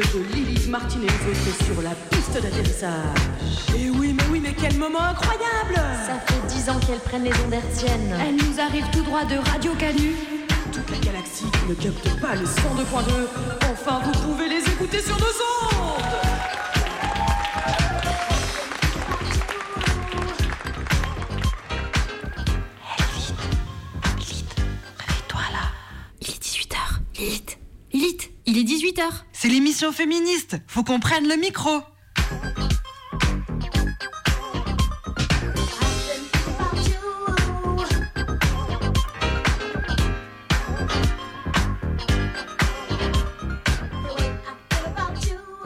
De Lilith Martin et les autres sur la piste d'atterrissage. Et oui, mais oui, mais quel moment incroyable Ça fait dix ans qu'elles prennent les ondes hertziennes. Elle nous arrive tout droit de Radio Canu. Toute la galaxie qui ne capte pas le 102.2. Enfin, vous pouvez les écouter sur nos ondes C'est l'émission féministe. Faut qu'on prenne le micro.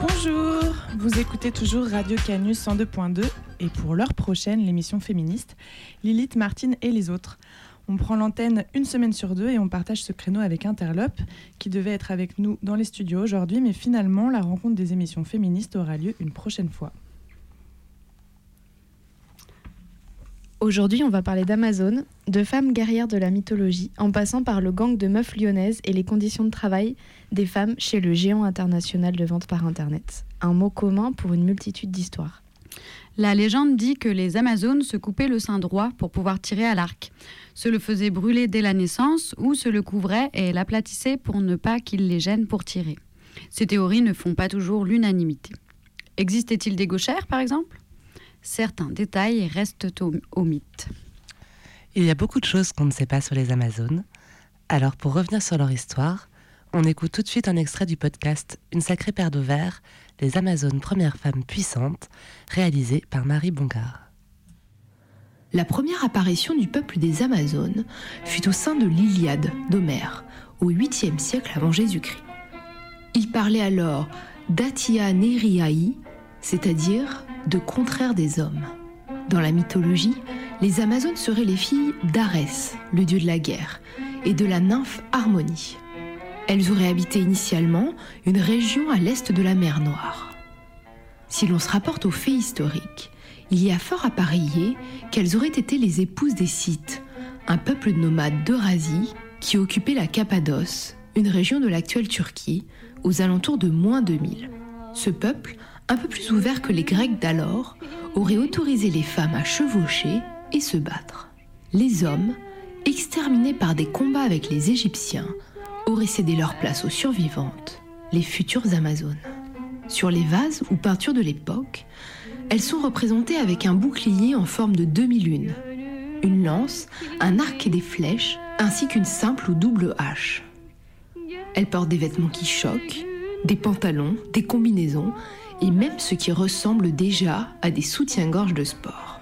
Bonjour, vous écoutez toujours Radio Canus 102.2 et pour l'heure prochaine, l'émission féministe, Lilith, Martine et les autres. On prend l'antenne une semaine sur deux et on partage ce créneau avec Interlope qui devait être avec nous dans les studios aujourd'hui, mais finalement la rencontre des émissions féministes aura lieu une prochaine fois. Aujourd'hui, on va parler d'Amazon, de femmes guerrières de la mythologie, en passant par le gang de meufs lyonnaises et les conditions de travail des femmes chez le géant international de vente par Internet. Un mot commun pour une multitude d'histoires. La légende dit que les Amazones se coupaient le sein droit pour pouvoir tirer à l'arc, se le faisaient brûler dès la naissance ou se le couvraient et l'aplatissaient pour ne pas qu'il les gêne pour tirer. Ces théories ne font pas toujours l'unanimité. Existait-il des gauchères, par exemple? Certains détails restent au, mythe. Il y a beaucoup de choses qu'on ne sait pas sur les Amazones. Alors pour revenir sur leur histoire, on écoute tout de suite un extrait du podcast Une sacrée paire de verres, les Amazones premières femmes puissantes, réalisé par Marie Bongard. La première apparition du peuple des Amazones fut au sein de l'Iliade d'Homère, au 8e siècle avant Jésus-Christ. Il parlait alors d'Atia Neriai, c'est-à-dire de contraire des hommes. Dans la mythologie, les Amazones seraient les filles d'Arès, le dieu de la guerre, et de la nymphe Harmonie. Elles auraient habité initialement une région à l'est de la mer Noire. Si l'on se rapporte aux faits historiques, il y a fort à parier qu'elles auraient été les épouses des Scythes, un peuple nomade d'Eurasie qui occupait la Cappadoce, une région de l'actuelle Turquie, aux alentours de moins 2000. Ce peuple, un peu plus ouvert que les Grecs d'alors, aurait autorisé les femmes à chevaucher et se battre. Les hommes, exterminés par des combats avec les Égyptiens, auraient cédé leur place aux survivantes, les futures Amazones. Sur les vases ou peintures de l'époque, elles sont représentées avec un bouclier en forme de demi-lune, une lance, un arc et des flèches, ainsi qu'une simple ou double hache. Elles portent des vêtements qui choquent, des pantalons, des combinaisons et même ce qui ressemble déjà à des soutiens-gorge de sport.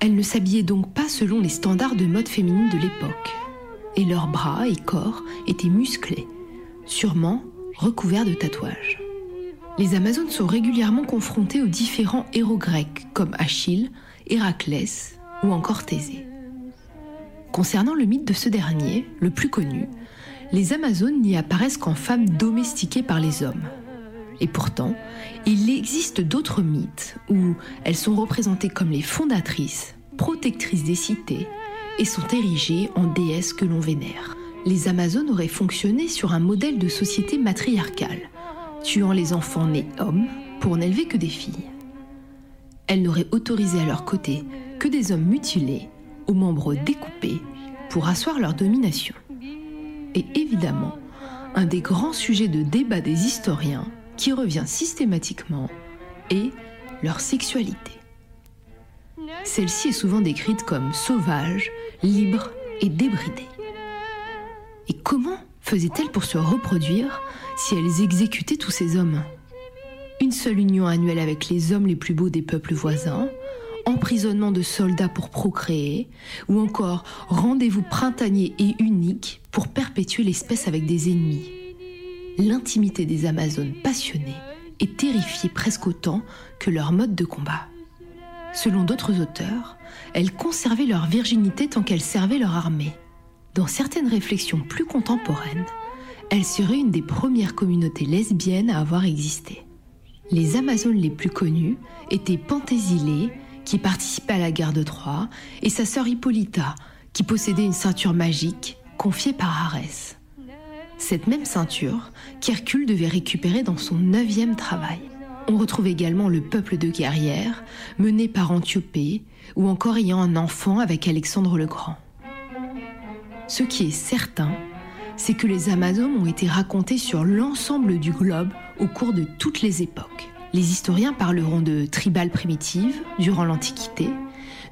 Elles ne s'habillaient donc pas selon les standards de mode féminine de l'époque, et leurs bras et corps étaient musclés, sûrement recouverts de tatouages. Les Amazones sont régulièrement confrontées aux différents héros grecs comme Achille, Héraclès ou encore Thésée. Concernant le mythe de ce dernier, le plus connu, les Amazones n'y apparaissent qu'en femmes domestiquées par les hommes. Et pourtant, il existe d'autres mythes où elles sont représentées comme les fondatrices, protectrices des cités et sont érigées en déesses que l'on vénère. Les Amazones auraient fonctionné sur un modèle de société matriarcale, tuant les enfants nés hommes pour n'élever que des filles. Elles n'auraient autorisé à leur côté que des hommes mutilés, aux membres découpés, pour asseoir leur domination. Et évidemment, un des grands sujets de débat des historiens qui revient systématiquement est leur sexualité. Celle-ci est souvent décrite comme sauvage, libre et débridée. Et comment faisaient-elles pour se reproduire si elles exécutaient tous ces hommes? Une seule union annuelle avec les hommes les plus beaux des peuples voisins, emprisonnement de soldats pour procréer, ou encore rendez-vous printanier et unique pour perpétuer l'espèce avec des ennemis. L'intimité des Amazones passionnées est terrifiée presque autant que leur mode de combat. Selon d'autres auteurs, elles conservaient leur virginité tant qu'elles servaient leur armée. Dans certaines réflexions plus contemporaines, elles seraient une des premières communautés lesbiennes à avoir existé. Les Amazones les plus connues étaient Pantésilée, qui participait à la guerre de Troie, et sa sœur Hippolyta, qui possédait une ceinture magique confiée par Arès. Cette même ceinture qu'Hercule devait récupérer dans son neuvième travail. On retrouve également le peuple de guerrières, mené par Antiope, ou encore ayant un enfant avec Alexandre le Grand. Ce qui est certain, c'est que les Amazones ont été racontées sur l'ensemble du globe au cours de toutes les époques. Les historiens parleront de tribales primitives durant l'Antiquité,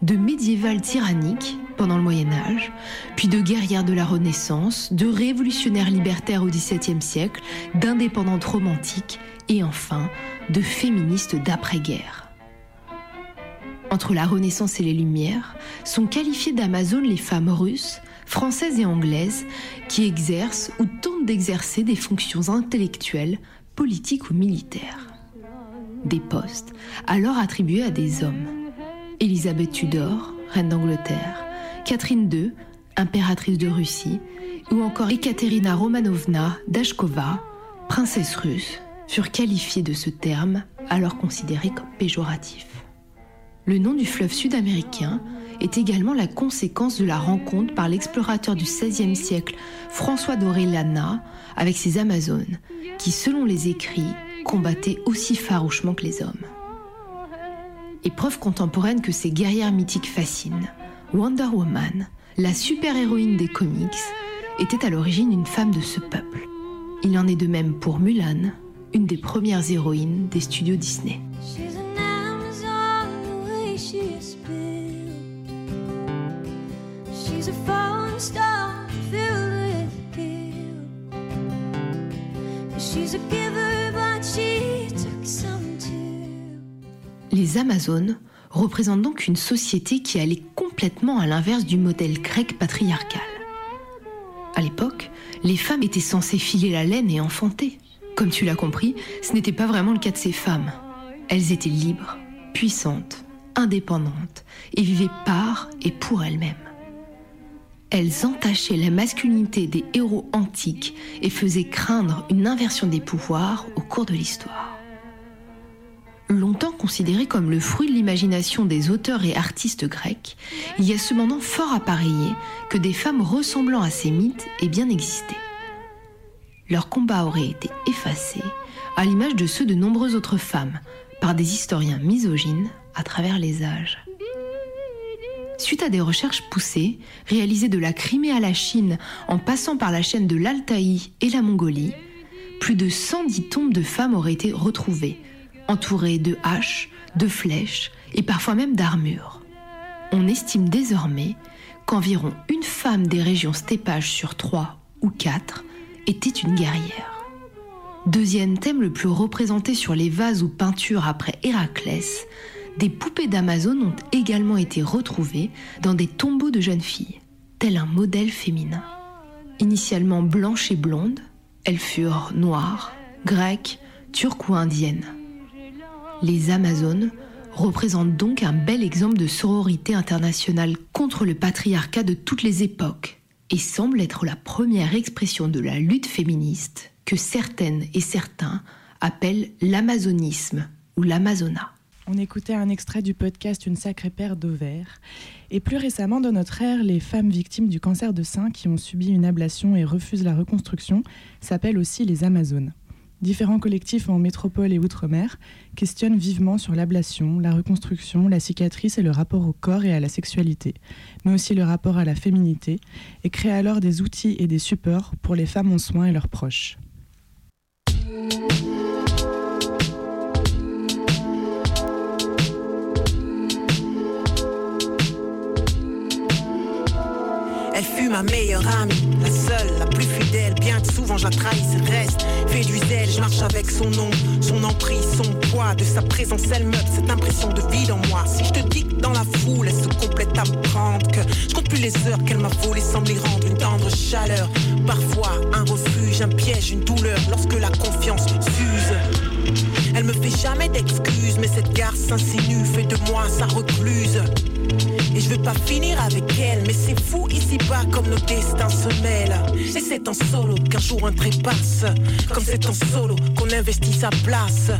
de médiévales tyranniques pendant le Moyen Âge, puis de guerrières de la Renaissance, de révolutionnaires libertaires au XVIIe siècle, d'indépendantes romantiques et enfin de féministes d'après-guerre. Entre la Renaissance et les Lumières, sont qualifiées d'Amazones les femmes russes, françaises et anglaises qui exercent ou tentent d'exercer des fonctions intellectuelles, politiques ou militaires. Des postes alors attribués à des hommes. Élisabeth Tudor, reine d'Angleterre, Catherine II, impératrice de Russie, ou encore Ekaterina Romanovna Dashkova, princesse russe, furent qualifiées de ce terme, alors considéré comme péjoratif. Le nom du fleuve sud-américain est également la conséquence de la rencontre par l'explorateur du XVIe siècle François d'Orellana avec ses Amazones, qui, selon les écrits, combattaient aussi farouchement que les hommes. Épreuve contemporaine que ces guerrières mythiques fascinent, Wonder Woman, la super-héroïne des comics, était à l'origine une femme de ce peuple. Il en est de même pour Mulan, une des premières héroïnes des studios Disney. Les Amazones représentent donc une société qui allait complètement à l'inverse du modèle grec patriarcal. À l'époque, les femmes étaient censées filer la laine et enfanter. Comme tu l'as compris, ce n'était pas vraiment le cas de ces femmes. Elles étaient libres, puissantes, indépendantes et vivaient par et pour elles-mêmes. Elles entachaient la masculinité des héros antiques et faisaient craindre une inversion des pouvoirs au cours de l'histoire. Longtemps considéré comme le fruit de l'imagination des auteurs et artistes grecs, il y a cependant fort à que des femmes ressemblant à ces mythes aient bien existé. Leur combat aurait été effacé, à l'image de ceux de nombreuses autres femmes, par des historiens misogynes à travers les âges. Suite à des recherches poussées, réalisées de la Crimée à la Chine en passant par la chaîne de l'Altaï et la Mongolie, plus de 110 tombes de femmes auraient été retrouvées, entourées de haches, de flèches et parfois même d'armures. On estime désormais qu'environ une femme des régions stéppages sur trois ou quatre était une guerrière. Deuxième thème le plus représenté sur les vases ou peintures après Héraclès, des poupées d'Amazon ont également été retrouvées dans des tombeaux de jeunes filles, tel un modèle féminin. Initialement blanches et blondes, elles furent noires, grecques, turques ou indiennes. Les Amazones représentent donc un bel exemple de sororité internationale contre le patriarcat de toutes les époques et semblent être la première expression de la lutte féministe que certaines et certains appellent l'amazonisme ou l'amazona. On écoutait un extrait du podcast Une sacrée paire d'ovaires. Et plus récemment, dans notre ère, les femmes victimes du cancer de sein qui ont subi une ablation et refusent la reconstruction s'appellent aussi les Amazones. Différents collectifs en métropole et outre-mer questionnent vivement sur l'ablation, la reconstruction, la cicatrice et le rapport au corps et à la sexualité, mais aussi le rapport à la féminité, et créent alors des outils et des supports pour les femmes en soins et leurs proches. Ma meilleure amie, la seule, la plus fidèle. Bien souvent je la trahis, reste. Fait du zèle, je marche avec son nom, son emprise, son poids. De sa présence, elle meurt cette impression de vide en moi. Si je te dis que dans la foule, elle se complète à prendre que je compte plus les heures qu'elle m'a volées, semble y rendre une tendre chaleur. Parfois, un refuge, un piège, une douleur lorsque la confiance s'use. Elle me fait jamais d'excuses, mais cette garce s'insinue, fait de moi sa recluse. Et je veux pas finir avec elle, mais c'est fou ici-bas comme nos destins se mêlent. Et c'est en solo qu'un jour un trépasse. Comme c'est en solo qu'on investit sa place.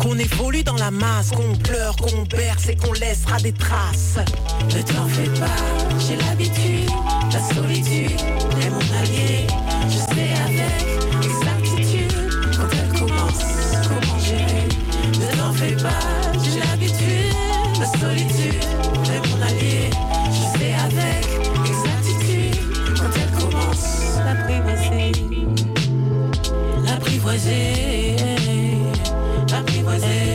Qu'on évolue dans la masse, qu'on pleure, qu'on berce et qu'on laissera des traces. Ne t'en fais pas, j'ai l'habitude, la solitude est mon allié. Je sais avec exactitude quand elle commence, comment gérer. Ne t'en fais pas, j'ai l'habitude, la solitude mon allié. Je sais avec exactitude quand elle commence, l'apprivoiser, l'apprivoiser, l'apprivoiser,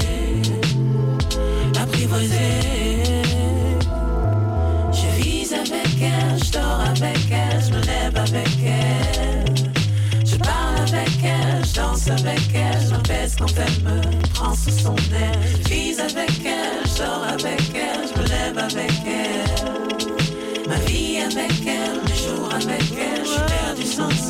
l'apprivoiser. Je vis avec elle, je dors avec elle, je me lève avec elle. Je parle avec elle, je danse avec elle, je m'apaise quand elle me prend sous son aile. Je vis avec elle, je dors avec elle, je me avec elle. Ma vie avec elle, mes jours avec elle, je suis perdu sans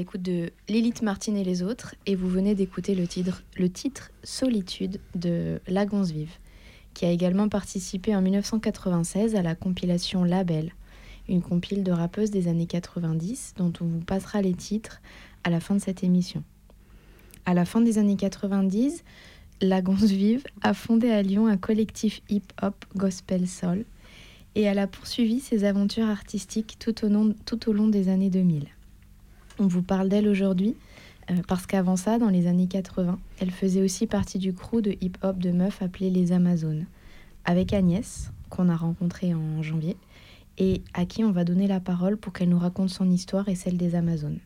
l'écoute de Lilith Martine et les autres, et vous venez d'écouter le titre, le titre Solitude de La Gonze Vive, qui a également participé en 1996 à la compilation Label, une compile de rappeuses des années 90 dont on vous passera les titres à la fin de cette émission. À la fin des années 90, La Gonze Vive a fondé à Lyon un collectif hip-hop gospel soul et elle a poursuivi ses aventures artistiques tout au long, tout au long des années 2000. On vous parle d'elle aujourd'hui euh, parce qu'avant ça, dans les années 80, elle faisait aussi partie du crew de hip-hop de meufs appelé les Amazones, avec Agnès, qu'on a rencontrée en janvier, et à qui on va donner la parole pour qu'elle nous raconte son histoire et celle des Amazones.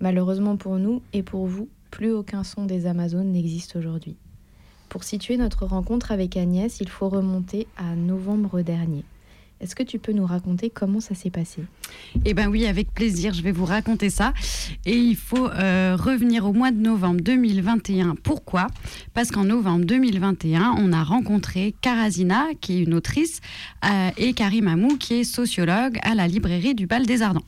Malheureusement pour nous et pour vous, plus aucun son des Amazones n'existe aujourd'hui. Pour situer notre rencontre avec Agnès, il faut remonter à novembre dernier. Est-ce que tu peux nous raconter comment ça s'est passé? Eh bien oui, avec plaisir, je vais vous raconter ça. Et il faut euh, revenir au mois de novembre 2021. Pourquoi? Parce qu'en novembre 2021, on a rencontré Karazina, qui est une autrice, euh, et Karim Amou, qui est sociologue à la librairie du Bal des Ardents.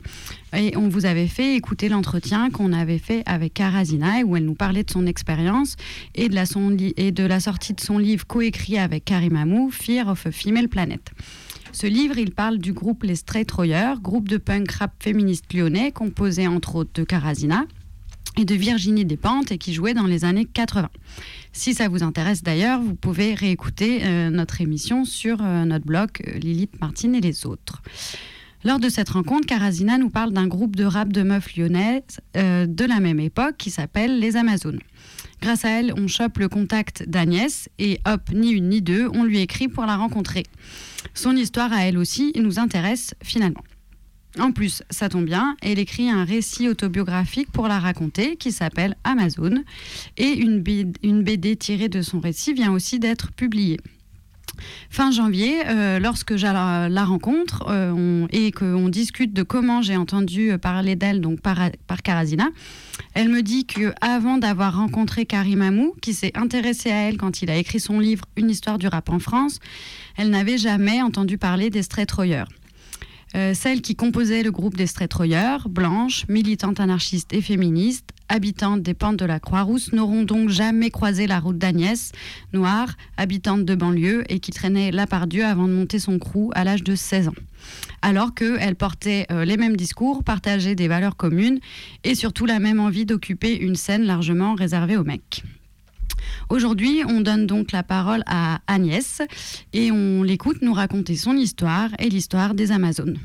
Et on vous avait fait écouter l'entretien qu'on avait fait avec Karazina, où elle nous parlait de son expérience et, de la sortie de son livre coécrit avec Karim Amou, Fear of a Female Planet. Ce livre, il parle du groupe Les Stray Troyers, groupe de punk rap féministe lyonnais composé entre autres de Karazina et de Virginie Despentes et qui jouait dans les années 80. Si ça vous intéresse d'ailleurs, vous pouvez réécouter euh, notre émission sur euh, notre blog euh, Lilith Martine et les autres. Lors de cette rencontre, Karazina nous parle d'un groupe de rap de meufs lyonnaises de la même époque qui s'appelle les Amazones. Grâce à elle, on chope le contact d'Agnès et hop, ni une ni deux, on lui écrit pour la rencontrer. Son histoire à elle aussi nous intéresse finalement. En plus, ça tombe bien, elle écrit un récit autobiographique pour la raconter qui s'appelle Amazon et une BD, tirée de son récit vient aussi d'être publiée. Fin janvier, euh, lorsque je la, rencontre euh, et qu'on discute de comment j'ai entendu parler d'elle donc par, par Karazina, elle me dit que avant d'avoir rencontré Karim Amou, qui s'est intéressé à elle quand il a écrit son livre Une histoire du rap en France, elle n'avait jamais entendu parler des Stray Troyers. Euh, celle qui composait le groupe des Stray Troyers, blanche, militante anarchiste et féministe, habitante des pentes de la Croix-Rousse, n'auront donc jamais croisé la route d'Agnès, noire, habitante de banlieue et qui traînait là par Dieu avant de monter son crew à l'âge de 16 ans. Alors qu'elle portait euh, les mêmes discours, partageait des valeurs communes et surtout la même envie d'occuper une scène largement réservée aux mecs. Aujourd'hui, on donne donc la parole à Agnès et on l'écoute nous raconter son histoire et l'histoire des Amazones.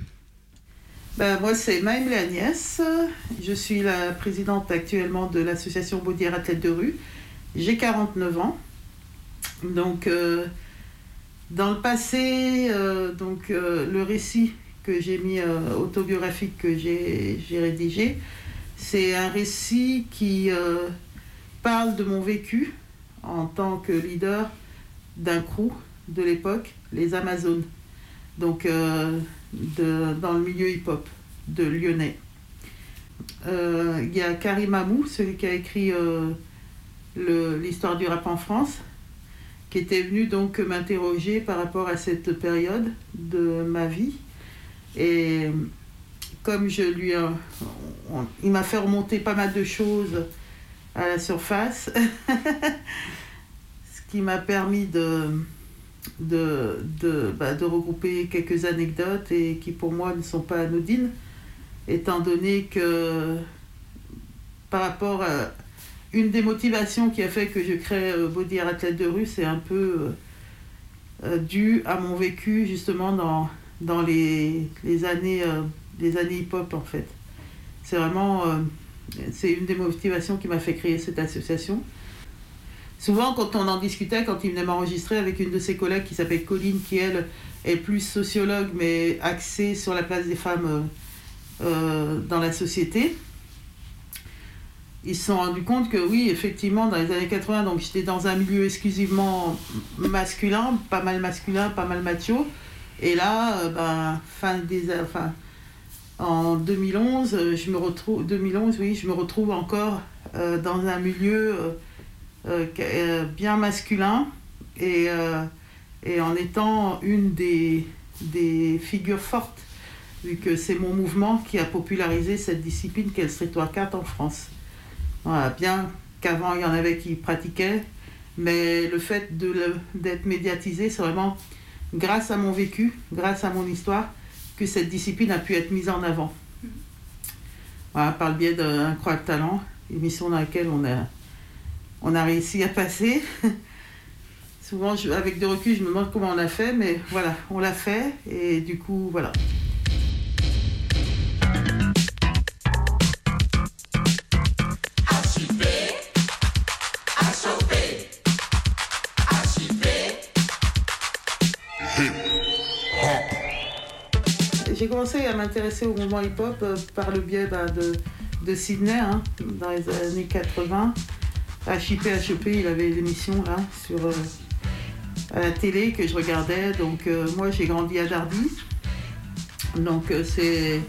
Ben, moi, c'est Maëlle Agnès. Je suis la présidente actuellement de l'association Baudière Athlète de rue. J'ai 49 ans. Donc, euh, dans le passé, euh, donc, euh, le récit que j'ai mis autobiographique que j'ai rédigé, c'est un récit qui parle de mon vécu en tant que leader d'un crew de l'époque, les Amazones. Donc, de, dans le milieu hip-hop de Lyonnais. Il y a Karim Amou, celui qui a écrit l'histoire du rap en France, qui était venu donc m'interroger par rapport à cette période de ma vie. Et comme je lui il m'a fait remonter pas mal de choses à la surface, ce qui m'a permis de, de, de, bah, de, regrouper quelques anecdotes et qui pour moi ne sont pas anodines, étant donné que par rapport à une des motivations qui a fait que je crée euh, Body Athlète de rue, c'est un peu euh, euh, dû à mon vécu justement dans, dans les, les années, les années hip-hop en fait. C'est vraiment c'est une des motivations qui m'a fait créer cette association. Souvent, quand on en discutait, quand il venait m'enregistrer avec une de ses collègues qui s'appelle Colline, qui elle est plus sociologue mais axée sur la place des femmes dans la société, ils se sont rendus compte que oui, effectivement, dans les années 80, donc j'étais dans un milieu exclusivement masculin, pas mal masculin, pas mal macho. Et là, euh, ben, fin des, enfin, en 2011, euh, je me retrouve, 2011, oui, je me retrouve encore euh, dans un milieu bien masculin et, en étant une des, figures fortes, vu que c'est mon mouvement qui a popularisé cette discipline qu'est le street en France. Bien qu'avant il y en avait qui pratiquaient, mais le fait d'être médiatisé, c'est vraiment grâce à mon vécu, grâce à mon histoire, que cette discipline a pu être mise en avant. Voilà, par le biais d'un incroyable talent, émission dans laquelle on a, on a réussi à passer. Souvent, avec de recul, je me demande comment on a fait, mais voilà, on l'a fait, et du coup, voilà. J'ai commencé à m'intéresser au mouvement hip-hop euh, par le biais bah, de, Sydney, hein, dans les années 80. HIP, HEP, il avait l'émission là sur euh, à la télé que je regardais. Donc euh, moi j'ai grandi à Darby. Donc c'est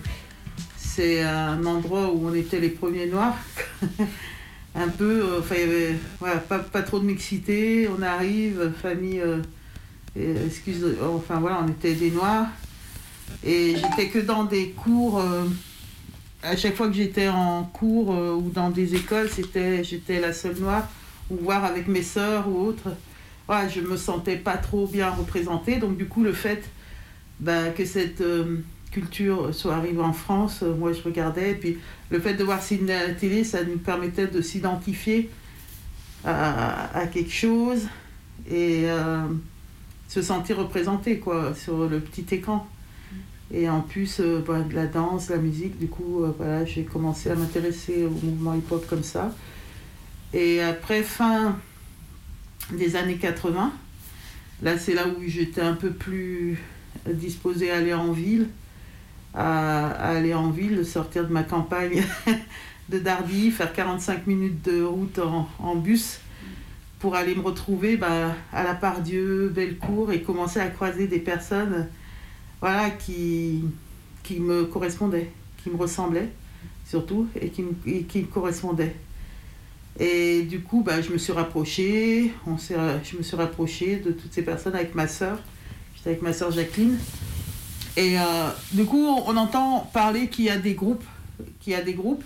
c'est un endroit où on était les premiers noirs. un peu, enfin il y avait voilà, pas, pas, trop de mixité. On arrive, famille, excuse, enfin voilà, on était des noirs. Et j'étais que dans des cours. Euh, à chaque fois que j'étais en cours euh, ou dans des écoles, c'était j'étais la seule noire, ou voir avec mes sœurs ou autres. Voilà, je me sentais pas trop bien représentée. Donc du coup, le fait bah, que cette euh, culture soit arrivée en France, moi je regardais. Et puis le fait de voir Sydney à la télé, ça nous permettait de s'identifier à, à, quelque chose et se sentir représenté quoi, sur le petit écran. Et en plus, euh, bah, de la danse, la musique, du coup, euh, voilà, j'ai commencé à m'intéresser au mouvement hip-hop comme ça. Et après, fin des années 80, là, c'est là où j'étais un peu plus disposée à aller en ville, à, aller en ville, sortir de ma campagne de Darby, faire 45 minutes de route en, bus pour aller me retrouver bah, à la Pardieu, Bellecour et commencer à croiser des personnes voilà, qui, qui me correspondait, qui me ressemblait surtout, et qui, me, qui correspondait. Et du coup, bah, je me suis rapprochée, on je me suis rapprochée de toutes ces personnes avec ma soeur. J'étais avec ma soeur Jacqueline. Et euh, du coup, on entend parler qu'il y a des groupes, qu'il y a des groupes,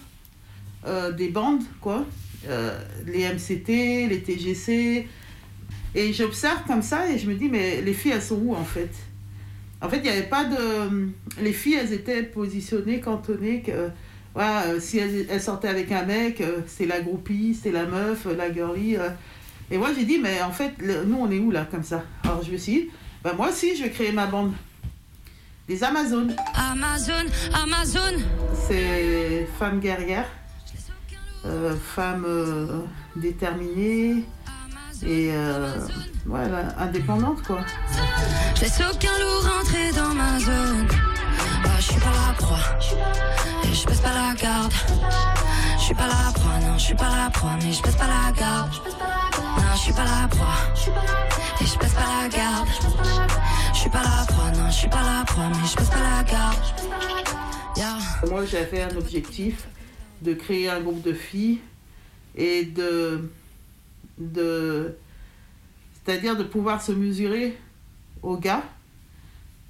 euh, des bandes, quoi. Euh, les MCT, les TGC. Et j'observe comme ça et je me dis, mais les filles, elles sont où en fait? En fait, il n'y avait pas de. Les filles, elles étaient positionnées, cantonnées. Que, voilà, euh, si elles, sortaient avec un mec, euh, c'est la groupie, c'est la meuf, la girlie. Euh. Et moi, j'ai dit, mais en fait, nous, on est où là, comme ça? Alors, je me suis dit, ben, moi aussi, je vais créer ma bande. Les Amazones. Amazon, Amazon. C'est femmes guerrières, femmes déterminées et voilà, indépendante quoi. Je laisse aucun loup rentrer dans ma zone. Bah, je suis pas la proie, et je passe pas la garde. Je suis pas la proie, non, je suis pas la proie, mais je passe pas la garde. Non, je suis pas la proie. Et je passe pas la garde. Je suis pas la proie, non, je suis pas la proie, mais je passe pas la garde. Yeah. Moi, j'avais un objectif de créer un groupe de filles et de. de C'est-à-dire de pouvoir se mesurer aux gars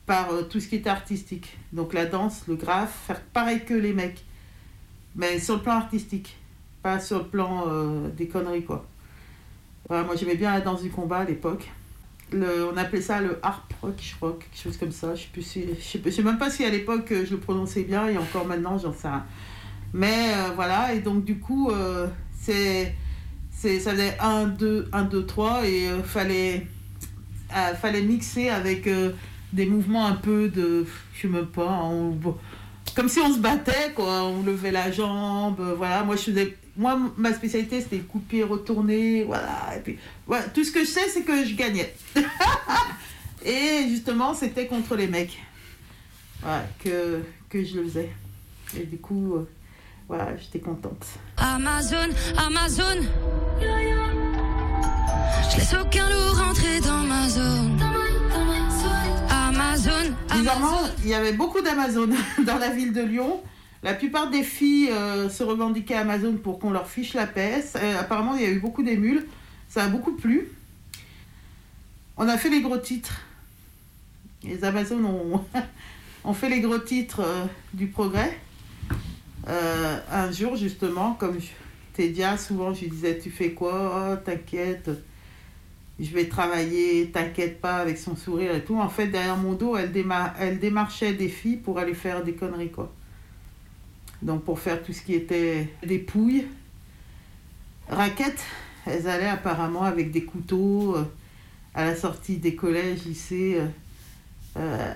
par euh, tout ce qui est artistique. Donc la danse, le graphe, faire pareil que les mecs. Mais sur le plan artistique, pas sur le plan euh, des conneries, quoi. Moi, j'aimais bien la danse du combat à l'époque. On appelait ça le harp rock, je crois, quelque chose comme ça. Je sais, plus si, sais, sais même pas si à l'époque euh, je le prononçais bien et encore maintenant, j'en sais rien. Mais voilà, et donc du coup, c'est, ça faisait 1, 2, 1, 2, 3 et euh, fallait, euh, fallait mixer avec euh, des mouvements un peu de, je sais même pas, on- comme si on se battait, quoi. On levait la jambe, euh, voilà. Moi, je faisais, ma spécialité, c'était le coup de pied retourné, voilà. Et puis. Tout ce que je sais, c'est que je gagnais. et justement, c'était contre les mecs, voilà, que, que je le faisais. Et du coup, voilà, j'étais contente. Amazon, Amazon. Je laisse aucun rentrer dans ma zone. Amazon, Bizarrement, il y avait beaucoup d'Amazon dans la ville de Lyon. La plupart des filles euh, se revendiquaient Amazon pour qu'on leur fiche la paix. Euh, apparemment, il y a eu beaucoup d'émules. Ça a beaucoup plu. On a fait les gros titres. Les Amazones ont, ont fait les gros titres euh, du progrès. Euh, un jour, justement, comme je t'ai dit, souvent, je lui disais Tu fais quoi? Oh, T'inquiète, je vais travailler, t'inquiète pas, avec son sourire et tout. En fait, derrière mon dos, elle, elle démarchait des filles pour aller faire des conneries, quoi. Donc, pour faire tout ce qui était des pouilles, raquettes, elles allaient apparemment avec des couteaux euh, à la sortie des collèges, lycées, euh,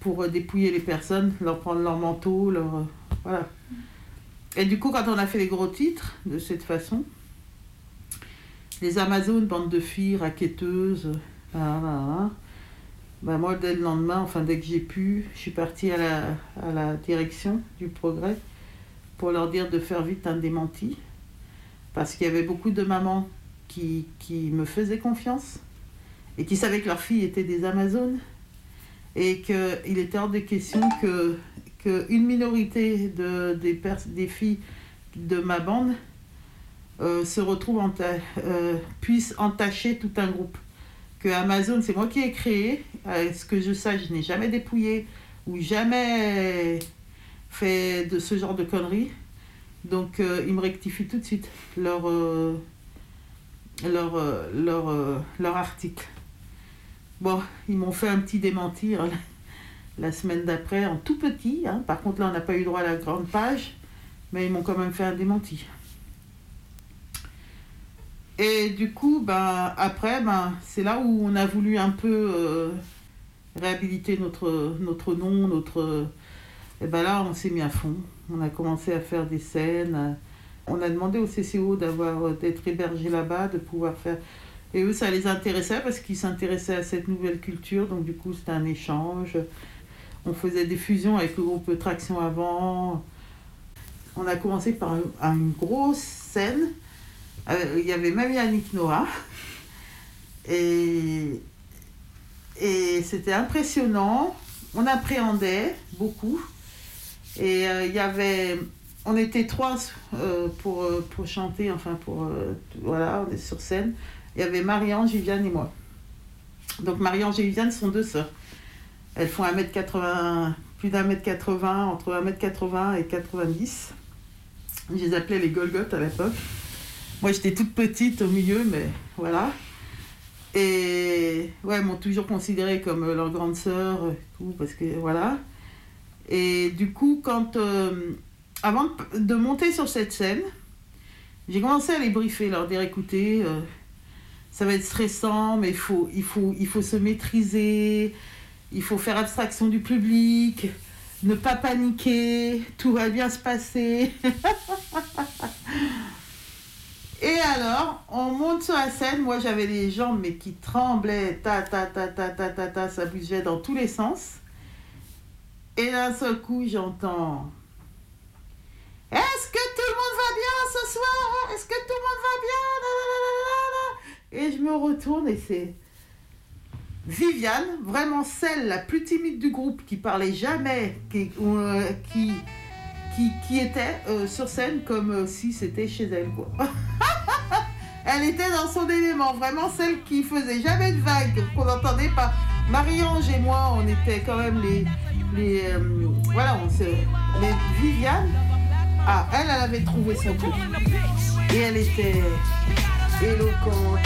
pour dépouiller les personnes, leur prendre leur manteau, leur. Voilà. Et du coup, quand on a fait les gros titres de cette façon, les Amazones, bande de filles, raquetteuses, ah, ah, ah. Ben, moi, dès le lendemain, enfin dès que j'ai pu, je suis partie à la, à la direction du progrès pour leur dire de faire vite un démenti. Parce qu'il y avait beaucoup de mamans qui, qui me faisaient confiance et qui savaient que leurs filles étaient des Amazones et qu'il était hors de question que, que une minorité de, des, des filles de ma bande euh, se retrouve enta- euh, puisse entacher tout un groupe. Que Amazon, c'est moi qui ai créé. À ce que je sache, je n'ai jamais dépouillé ou jamais fait de ce genre de conneries. Donc, euh, ils me rectifient tout de suite leur, euh, leur, euh, leur, euh, leur article. Bon, ils m'ont fait un petit démentir la, semaine d'après, en tout petit. hein. Par contre, là, on n'a pas eu droit à la grande page, mais ils m'ont quand même fait un démenti. Et du coup, ben, après, ben, c'est là où on a voulu un peu euh, réhabiliter notre, notre nom, notre... Et ben là, on s'est mis à fond. On a commencé à faire des scènes. On a demandé au CCO d'avoir d'être hébergé là-bas, de pouvoir faire... Et eux, ça les intéressait parce qu'ils s'intéressaient à cette nouvelle culture. Donc du coup, c'était un échange. On faisait des fusions avec le groupe Traction avant. On a commencé par un- une grosse scène. Euh, Il y avait même Yannick Noah. Et, c'était impressionnant. On appréhendait beaucoup. Et euh, il y avait. On était trois euh, pour, chanter, enfin pour. voilà, on est sur scène. Il y avait Marie-Ange, Viviane et moi. Donc Marie-Ange et Viviane sont deux sœurs. Elles font 1m80, plus d'un mètre 80, entre 1m80 et 90. Je les appelais les Golgotes à l'époque. Moi j'étais toute petite au milieu, mais voilà. Et ouais, elles m'ont toujours considérée comme euh, leur grande sœur, euh, tout, parce que voilà. Et du coup, quand. euh, avant de, monter sur cette scène, j'ai commencé à les briefer, leur dire écoutez, ça va être stressant, mais il faut se maîtriser, il faut faire abstraction du public, ne pas paniquer, tout va bien se passer. Et alors, on monte sur la scène, moi j'avais les jambes mais qui tremblaient, ta ta ta ta ta ta ta, ça bougeait dans tous les sens. Et d'un seul coup, j'entends Est-ce que tout le monde va bien ce soir? Est-ce que tout le monde va bien? Et je me retourne et c'est Viviane, vraiment celle la plus timide du groupe, qui parlait jamais, qui, euh, qui, qui, était euh, sur scène comme euh, si c'était chez elle. Quoi. elle était dans son élément, vraiment celle qui faisait jamais de vagues, qu'on n'entendait pas. Marie-Ange et moi, on était quand même les. les voilà, on se. Mais Viviane, ah, elle, elle avait trouvé son truc. Et elle était éloquente.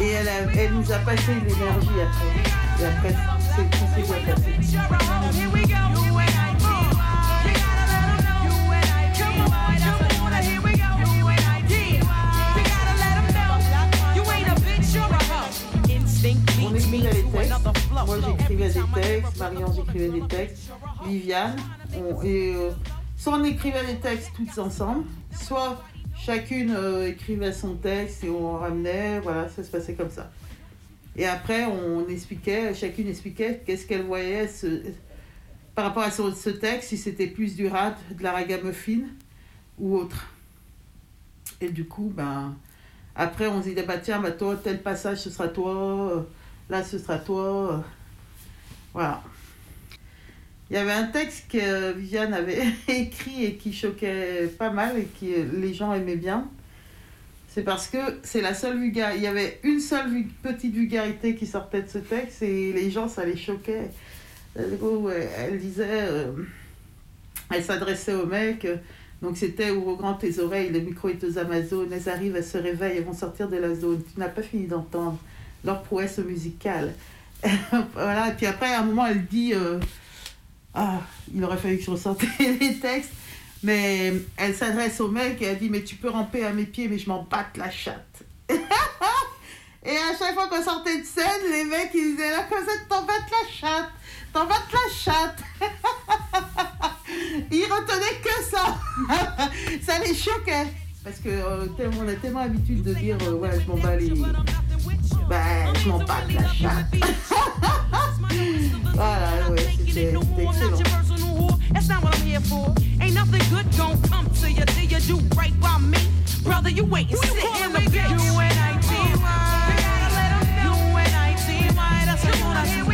Et elle, a- elle nous a passé une énergie après. Et après, c'est tout s'est bien passé. On écrivait les textes. Moi, j'écrivais des textes. Marianne, j'écrivais des textes. Viviane. On, et, euh, soit on écrivait des textes toutes ensemble, soit chacune euh, écrivait son texte et on ramenait. Voilà, ça se passait comme ça. Et après, on expliquait, chacune expliquait qu'est-ce qu'elle voyait ce- par rapport à ce, ce texte, si c'était plus du rap, de la ragamuffin ou autre. Et du coup, ben, après, on se disait, bah tiens, bah, toi, tel passage, ce sera toi, euh, là, ce sera toi. euh, Voilà. Il y avait un texte que Viviane avait écrit et qui choquait pas mal et que les gens aimaient bien. C'est parce que c'est la seule vulgarité. Il y avait une seule petite vulgarité qui sortait de ce texte et les gens, ça les choquait. Euh, Elle disait, euh, elle s'adressait aux mecs. euh, donc c'était ouvre grand tes oreilles, le micro est aux Amazones, elles arrivent, elles se réveillent, elles vont sortir de la zone. Tu n'as pas fini d'entendre leur prouesse musicale. voilà, puis après, à un moment, elle dit Ah, il aurait fallu que je ressorte les textes. Mais elle s'adresse au mec et elle dit Mais tu peux ramper à mes pieds, mais je m'en batte la chatte. et à chaque fois qu'on sortait de scène, les mecs ils disaient La Cosette, t'en battes la chatte, t'en battes la chatte. ils retenaient que ça. ça les choquait. Parce que euh, tellement- on a tellement l'habitude de dire euh, Ouais, je m'en bats les. Ben, je m'en batte la chatte. Voilà, ouais, c'était c'était excellent. That's not what I'm here for. Ain't nothing good gon' come to you till you do right by me. Brother, you wait and sit in the bitch. U-N-I-T-Y. U-N-I-T-Y. That's what I'm here we go. U-N-I-T-Y.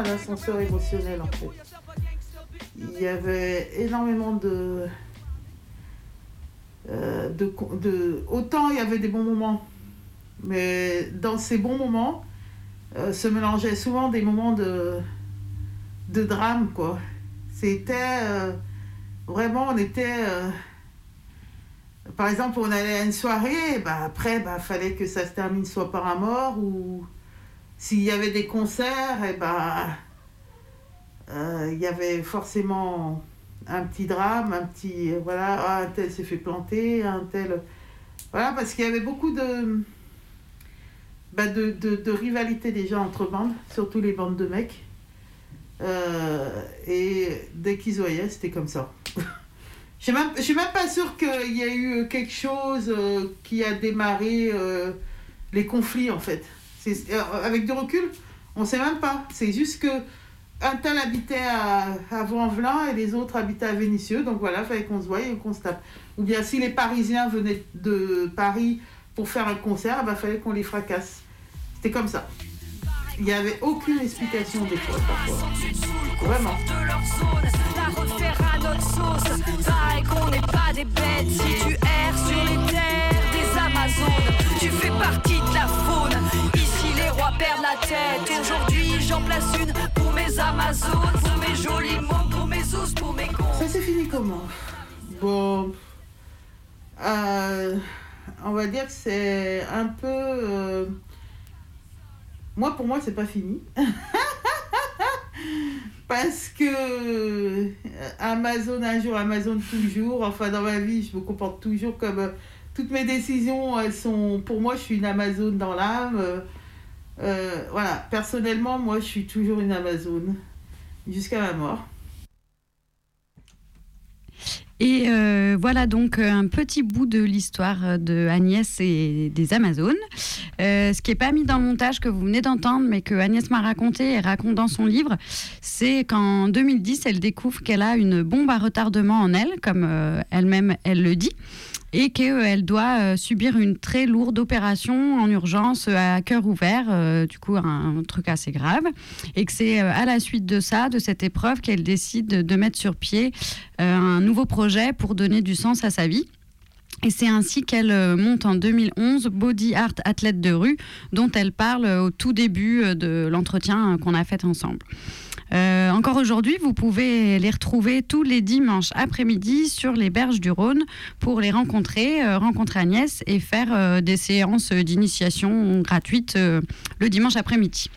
Expérience, c'était vraiment un ascenseur émotionnel en fait. Il y avait énormément de, euh, de, de- Autant il y avait des bons moments, mais dans ces bons moments euh, se mélangeaient souvent des moments de, de drame quoi. C'était euh, vraiment, on était. par exemple, on allait à une soirée, bah après, bah fallait que ça se termine soit par un mort ou s'il y avait des concerts, et ben, euh, il y avait forcément un petit drame, un petit, euh, voilà, ah, un tel s'est fait planter, un tel, voilà, parce qu'il y avait beaucoup de, bah, de, de, rivalité déjà entre bandes, surtout les bandes de mecs. Euh, et dès qu'ils voyaient, c'était comme ça. Je je suis même pas sûre qu'il y ait eu quelque chose qui a démarré les conflits en fait. Avec du recul, on sait même pas. C'est juste que un tel habitait à, à et les autres habitaient à Vénissieux. Donc voilà, il fallait qu'on se voie et qu'on se tape. Ou bien si les Parisiens venaient de Paris pour faire un concert, il fallait qu'on les fracasse. C'était comme ça. Il n'y avait aucune explication des fois. Vraiment. tu fais partie de la faune. Perdent la tête. Aujourd'hui, j'en place une pour mes Amazones, pour mes jolis mots, pour mes os, pour mes cons. Ça s'est fini comment? Bon. euh, on va dire que c'est un peu. euh, moi, pour moi, c'est pas fini. Parce que euh, Amazon un jour, Amazon toujours. Enfin, dans ma vie, je me comporte toujours comme. toutes mes décisions, elles sont. Pour moi, je suis une Amazon dans l'âme. Euh, voilà, personnellement, moi, je suis toujours une Amazon. Jusqu'à ma mort. Et euh, voilà donc euh, un petit bout de l'histoire de Agnès et des Amazones. Ce qui n'est pas mis dans le montage que vous venez d'entendre, mais que Agnès m'a raconté et raconte dans son livre, c'est qu'en 2010, elle découvre qu'elle a une bombe à retardement en elle, comme elle-même elle le dit et qu'elle doit euh, subir une très lourde opération en urgence euh, à cœur ouvert, euh, du coup un, truc assez grave, et que c'est à la suite de ça, de cette épreuve, qu'elle décide de, mettre sur pied un nouveau projet pour donner du sens à sa vie. Et c'est ainsi qu'elle monte en 2011 Body Art Athlète de rue, dont elle parle au tout début de l'entretien qu'on a fait ensemble. Euh, encore aujourd'hui, vous pouvez les retrouver tous les dimanches après-midi sur les berges du Rhône pour les rencontrer, euh, rencontrer Agnès et faire euh, des séances d'initiation gratuites le dimanche après-midi.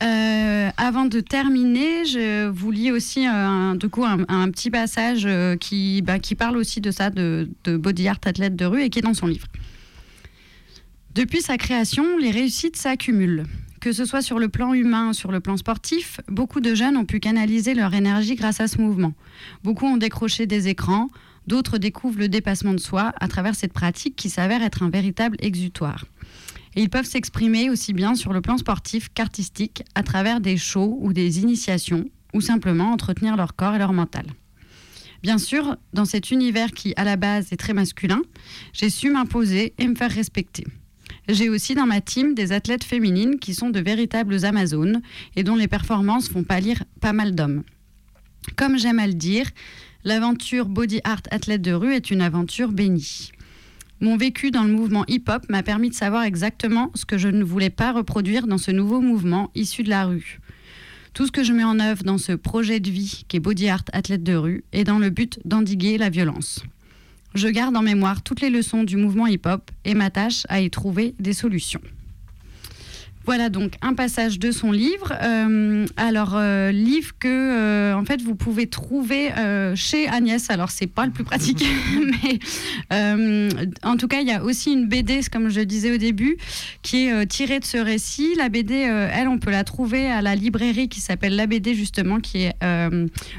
Avant de terminer, je vous lis aussi un, du coup, un, petit passage qui, bah, qui parle aussi de ça, de, de body art athlète de rue et qui est dans son livre. Depuis sa création, les réussites s'accumulent. Que ce soit sur le plan humain ou sur le plan sportif, beaucoup de jeunes ont pu canaliser leur énergie grâce à ce mouvement. Beaucoup ont décroché des écrans, d'autres découvrent le dépassement de soi à travers cette pratique qui s'avère être un véritable exutoire. Et ils peuvent s'exprimer aussi bien sur le plan sportif qu'artistique à travers des shows ou des initiations ou simplement entretenir leur corps et leur mental. Bien sûr, dans cet univers qui, à la base, est très masculin, j'ai su m'imposer et me faire respecter. J'ai aussi dans ma team des athlètes féminines qui sont de véritables amazones et dont les performances font pâlir pas mal d'hommes. Comme j'aime à le dire, l'aventure body art athlète de rue est une aventure bénie. Mon vécu dans le mouvement hip-hop m'a permis de savoir exactement ce que je ne voulais pas reproduire dans ce nouveau mouvement issu de la rue. Tout ce que je mets en œuvre dans ce projet de vie qui est Body Art Athlète de rue est dans le but d'endiguer la violence. Je garde en mémoire toutes les leçons du mouvement hip-hop et m'attache à y trouver des solutions. Voilà donc un passage de son livre. Euh, alors euh, livre que euh, en fait vous pouvez trouver chez Agnès. Alors c'est pas le plus pratique, mais en tout cas il y a aussi une BD, comme je disais au début, qui est tirée de ce récit. La BD, elle, on peut la trouver à la librairie qui s'appelle La BD justement, qui est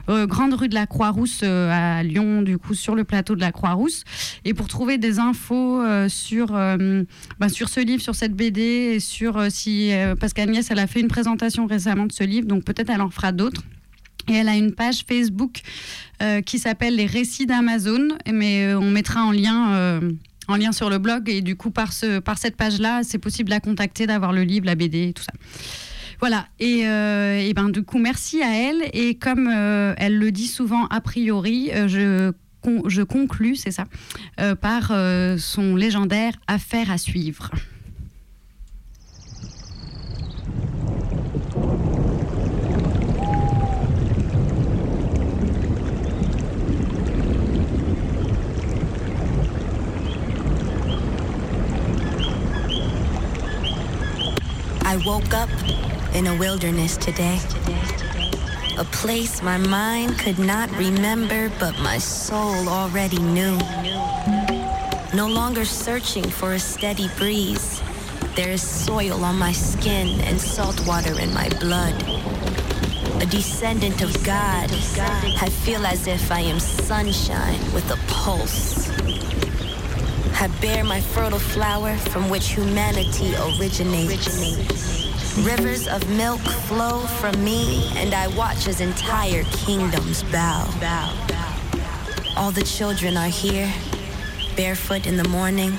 Grande rue de la Croix-Rousse à Lyon, du coup sur le plateau de la Croix-Rousse. Et pour trouver des infos sur ben, sur ce livre, sur cette BD, et sur si euh, parce qu'Agnès, elle a fait une présentation récemment de ce livre, donc peut-être elle en fera d'autres. Et elle a une page Facebook euh, qui s'appelle Les Récits d'Amazon, mais euh, on mettra en lien, en lien sur le blog. Et du coup, par, ce, par cette page-là, c'est possible de la contacter, d'avoir le livre, la BD tout ça. Voilà, et, ben du coup, merci à elle. Et comme elle le dit souvent a priori, je, con- je conclus, c'est ça, par son légendaire Affaire à suivre. I woke up in a wilderness today. A place my mind could not remember, but my soul already knew. No longer searching for a steady breeze. There is soil on my skin and salt water in my blood. A descendant of God, I feel as if I am sunshine with a pulse. I bear my fertile flower from which humanity originates. Rivers of milk flow from me, and I watch as entire kingdoms bow. All the children are here, barefoot in the morning,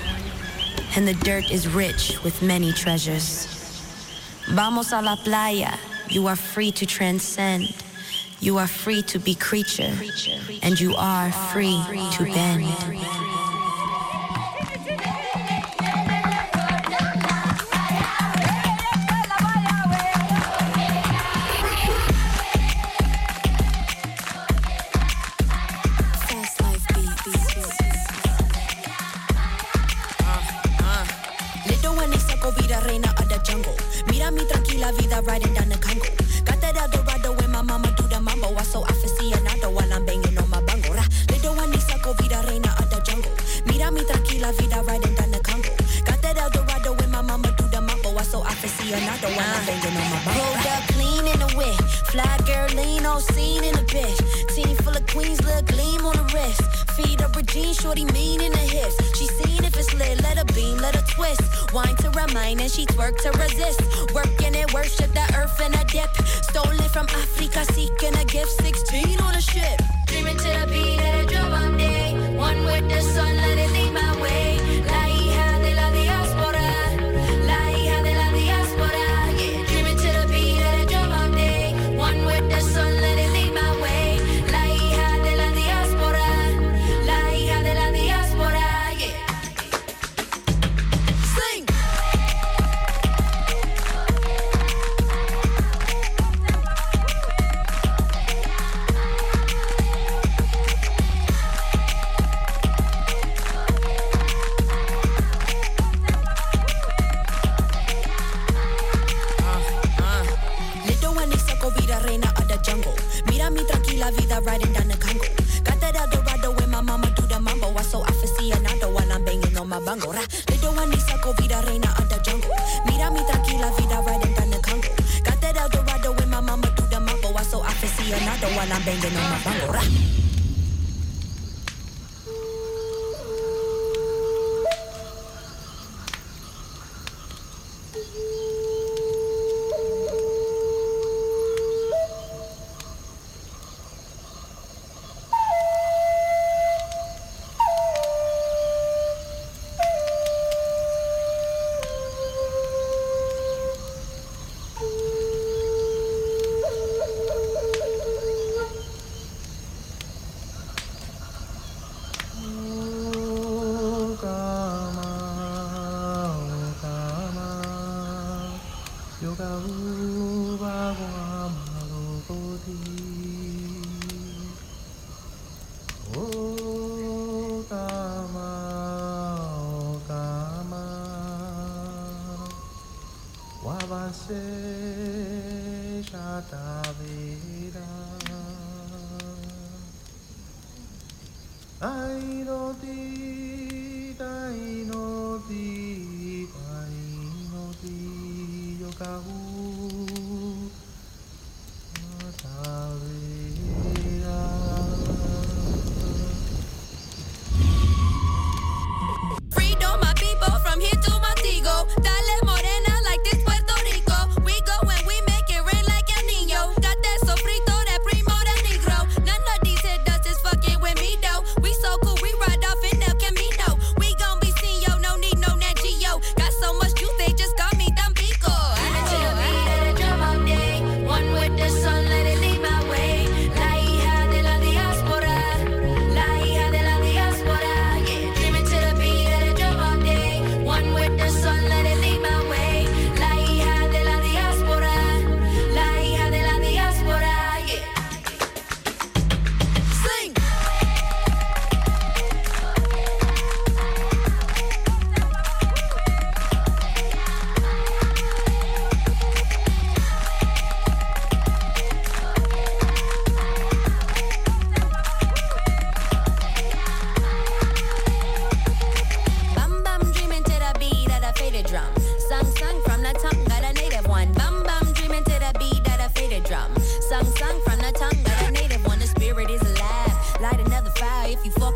and the dirt is rich with many treasures. Vamos a la playa. You are free to transcend. You are free to be creature, and you are free to bend. little twist. Wine to remind and she twerk to resist. Working it, worship the earth in a dip. Stolen from Africa, seeking a gift. 16 on a ship. Dreaming to the beat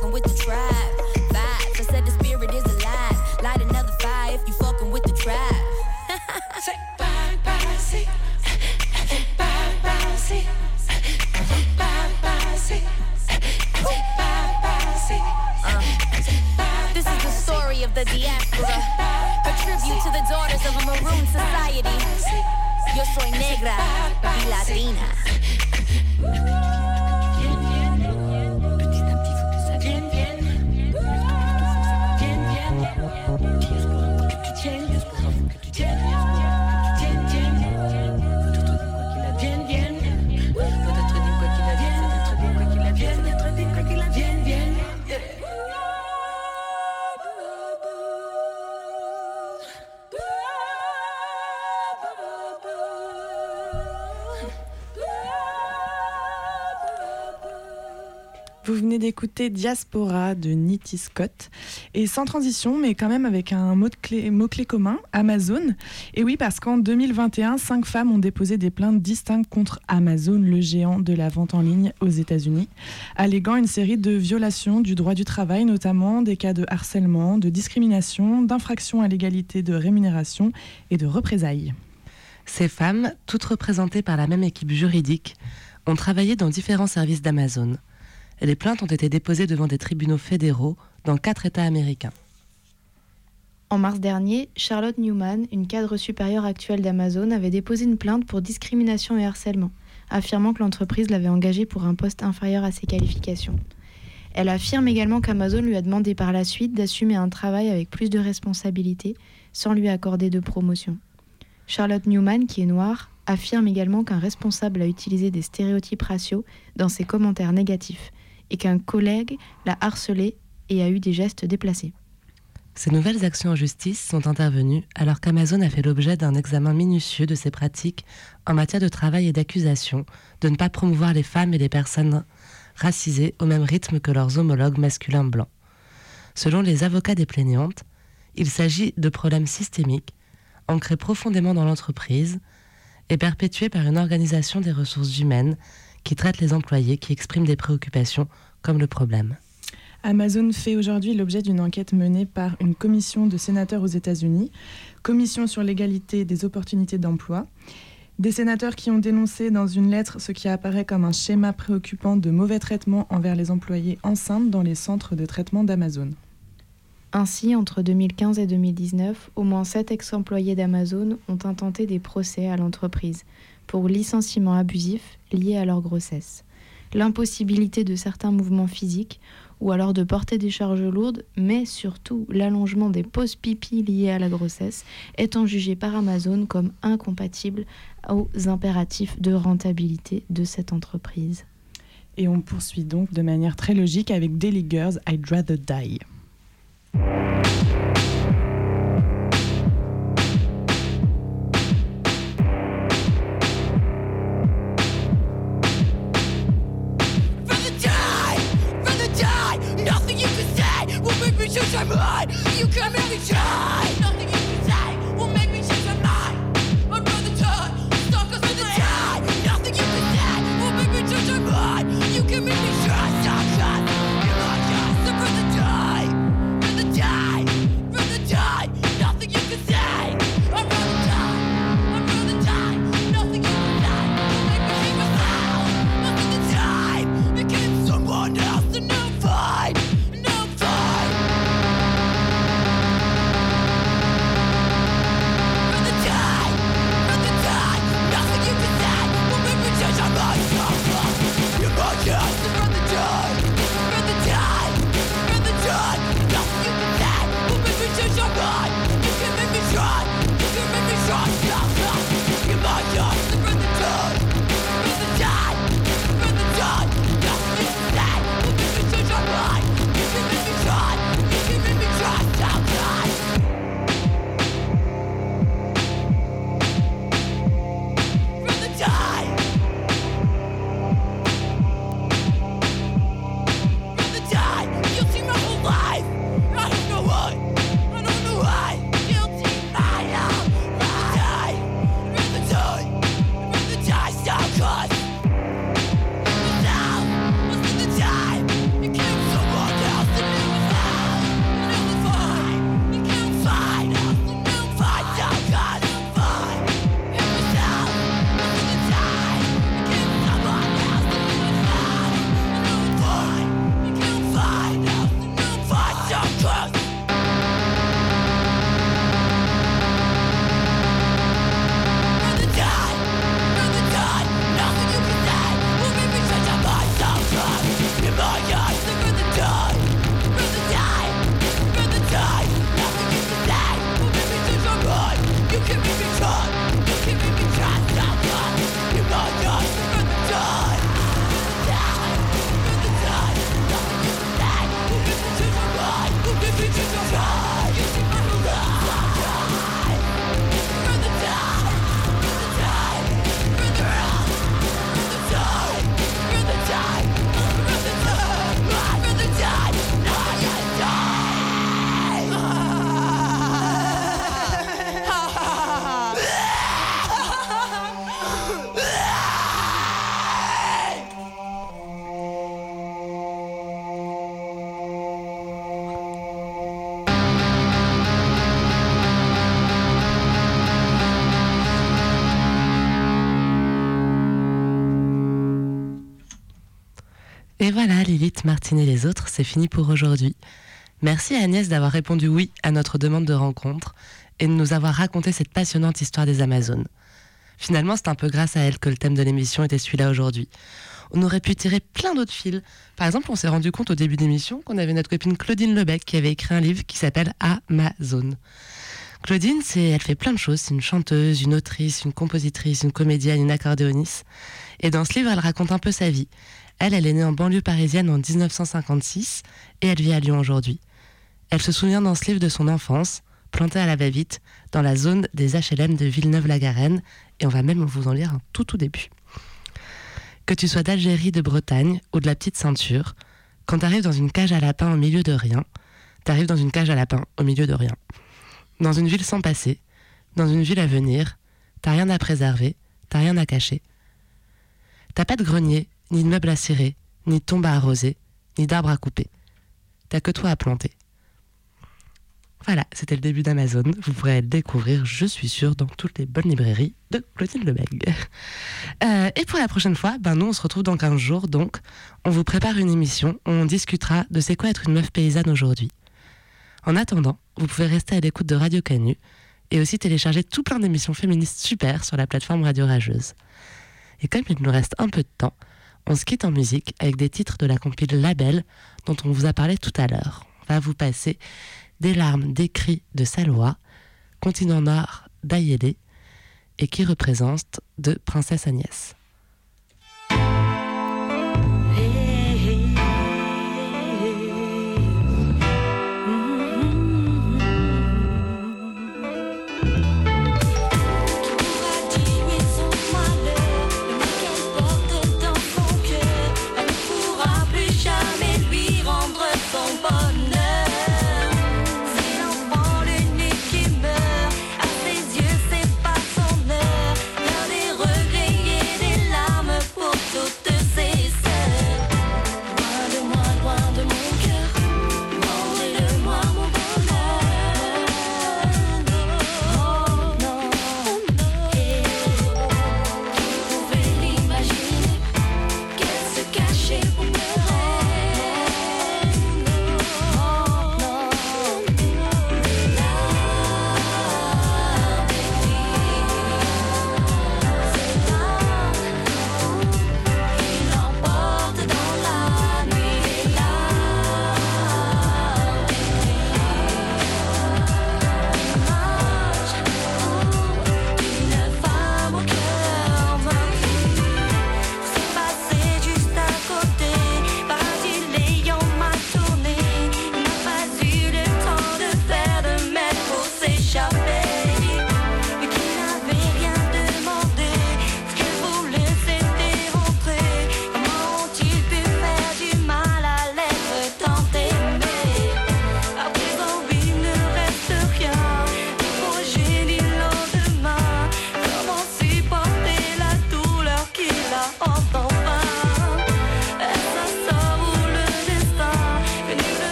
fucking with the tribe. Vibes, I said the spirit is alive. Light another fire if you fucking with the tribe. Say bye bye, see. Bye bye, see. Bye bye, see. Bye bye, see. This is the story of the diaspora. A tribute to the daughters of a maroon society. Yo soy negra y latina. D'écouter Diaspora de Nitty Scott. Et sans transition, mais quand même avec un mot-clé mot -clé commun, Amazon. Et oui, parce qu'en 2021, cinq femmes ont déposé des plaintes distinctes contre Amazon, le géant de la vente en ligne aux États-Unis, alléguant une série de violations du droit du travail, notamment des cas de harcèlement, de discrimination, d'infraction à l'égalité de rémunération et de représailles. Ces femmes, toutes représentées par la même équipe juridique, ont travaillé dans différents services d'Amazon. Les plaintes ont été déposées devant des tribunaux fédéraux dans quatre États américains. En mars dernier, Charlotte Newman, une cadre supérieure actuelle d'Amazon, avait déposé une plainte pour discrimination et harcèlement, affirmant que l'entreprise l'avait engagée pour un poste inférieur à ses qualifications. Elle affirme également qu'Amazon lui a demandé par la suite d'assumer un travail avec plus de responsabilités sans lui accorder de promotion. Charlotte Newman, qui est noire, affirme également qu'un responsable a utilisé des stéréotypes raciaux dans ses commentaires négatifs et qu'un collègue l'a harcelée et a eu des gestes déplacés. Ces nouvelles actions en justice sont intervenues alors qu'Amazon a fait l'objet d'un examen minutieux de ses pratiques en matière de travail et d'accusation de ne pas promouvoir les femmes et les personnes racisées au même rythme que leurs homologues masculins blancs. Selon les avocats des plaignantes, il s'agit de problèmes systémiques, ancrés profondément dans l'entreprise et perpétués par une organisation des ressources humaines qui traite les employés qui expriment des préoccupations comme le problème. Amazon fait aujourd'hui l'objet d'une enquête menée par une commission de sénateurs aux États-Unis, commission sur l'égalité des opportunités d'emploi. Des sénateurs qui ont dénoncé dans une lettre ce qui apparaît comme un schéma préoccupant de mauvais traitement envers les employés enceintes dans les centres de traitement d'Amazon. Ainsi, entre 2015 et 2019, au moins sept ex-employés d'Amazon ont intenté des procès à l'entreprise pour licenciement abusif lié à leur grossesse, l'impossibilité de certains mouvements physiques ou alors de porter des charges lourdes, mais surtout l'allongement des pauses pipi liées à la grossesse, étant jugé par Amazon comme incompatible aux impératifs de rentabilité de cette entreprise. Et on poursuit donc de manière très logique avec Daily Girls I'd Rather Die. Et voilà, Lilith, Martine et les autres, c'est fini pour aujourd'hui. Merci à Agnès d'avoir répondu oui à notre demande de rencontre et de nous avoir raconté cette passionnante histoire des Amazones. Finalement, c'est un peu grâce à elle que le thème de l'émission était celui-là aujourd'hui. On aurait pu tirer plein d'autres fils. Par exemple, on s'est rendu compte au début d'émission qu'on avait notre copine Claudine Lebec qui avait écrit un livre qui s'appelle Amazon. Claudine, elle fait plein de choses. C'est une chanteuse, une autrice, une compositrice, une comédienne, une accordéoniste. Et dans ce livre, elle raconte un peu sa vie. Elle, elle est née en banlieue parisienne en 1956 et elle vit à Lyon aujourd'hui. Elle se souvient dans ce livre de son enfance, plantée à la va-vite, dans la zone des HLM de Villeneuve-la-Garenne, et on va même vous en lire un tout tout début. Que tu sois d'Algérie, de Bretagne ou de la petite ceinture, quand t'arrives dans une cage à lapins au milieu de rien, t'arrives dans une cage à lapins au milieu de rien. Dans une ville sans passé, dans une ville à venir, t'as rien à préserver, t'as rien à cacher. T'as pas de grenier, ni de meubles à cirer, ni de tombe à arroser, ni d'arbres à couper. T'as que toi à planter. Voilà, c'était le début d'Amazon. Vous pourrez le découvrir, je suis sûre, dans toutes les bonnes librairies de Claudine Lebeg. Euh, et pour la prochaine fois, ben nous, on se retrouve dans 15 jours. Donc, on vous prépare une émission où on discutera de c'est quoi être une meuf paysanne aujourd'hui. En attendant, vous pouvez rester à l'écoute de Radio Canu et aussi télécharger tout plein d'émissions féministes super sur la plateforme Radio Rageuse. Et comme il nous reste un peu de temps, on se quitte en musique avec des titres de la compile Label dont on vous a parlé tout à l'heure. On va vous passer Des larmes, des cris de Salois, Continent Nord d'Ayélé et qui représente de Princesse Agnès.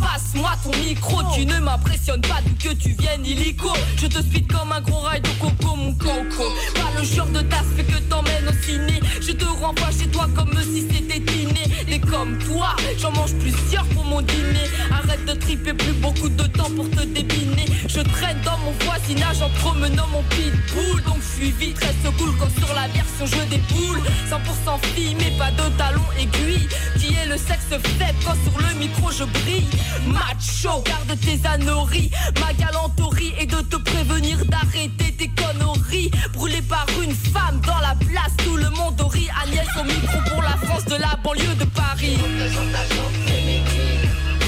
Passe-moi ton micro, tu ne m'impressionnes pas d'où que tu viennes illico. Je te speed comme un gros rail de coco mon coco. Pas le genre de tasse que t'emmènes au ciné. Je te renvoie chez toi comme si c'était dîner Et comme toi, j'en mange plusieurs pour mon dîner. Arrête de triper plus beaucoup de temps pour te débiner. Je traîne dans mon voisinage en promenant mon pitbull. Donc je suis vite reste cool quand sur la version je déboule 100% fille mais pas de talons aiguilles. Qui est le sexe faible quand sur le micro je brille. Macho, garde tes anories. Ma galanterie est de te prévenir d'arrêter tes conneries. Brûlé par une femme dans la place Tout le monde rit. Agnès au micro pour la France de la banlieue de Paris.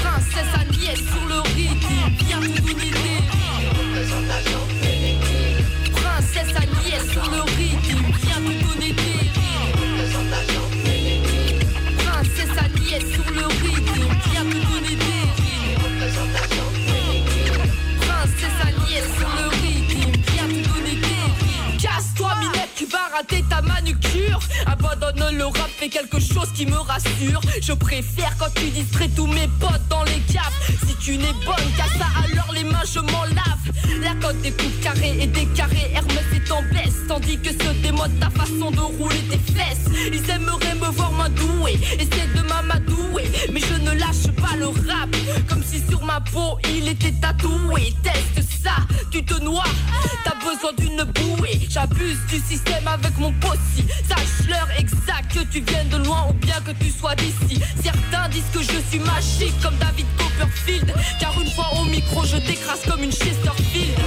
Princesse Agnès sur le des Princesse Agnès sur le rater ta manucure. Abandonne le rap fais quelque chose qui me rassure. Je préfère quand tu distrais tous mes potes dans les caves. Si tu n'es bonne qu'à ça alors les mains je m'en lave. La cote des coupes carrées et des carrés Hermès est en baisse. Tandis que se démode ta façon de rouler tes fesses. Ils aimeraient me voir m'adouer Essaie de m'amadouer. Mais je ne lâche pas le rap Comme si sur ma peau il était tatoué. Teste ça, tu te noies. T'as besoin d'une bouée. J'abuse du système avec mon possi Sache l'heure exacte que tu viennes de loin Ou bien que tu sois d'ici. Certains disent que je suis magique comme David Copperfield. Car une fois au micro je t'écrase comme une Chesterfield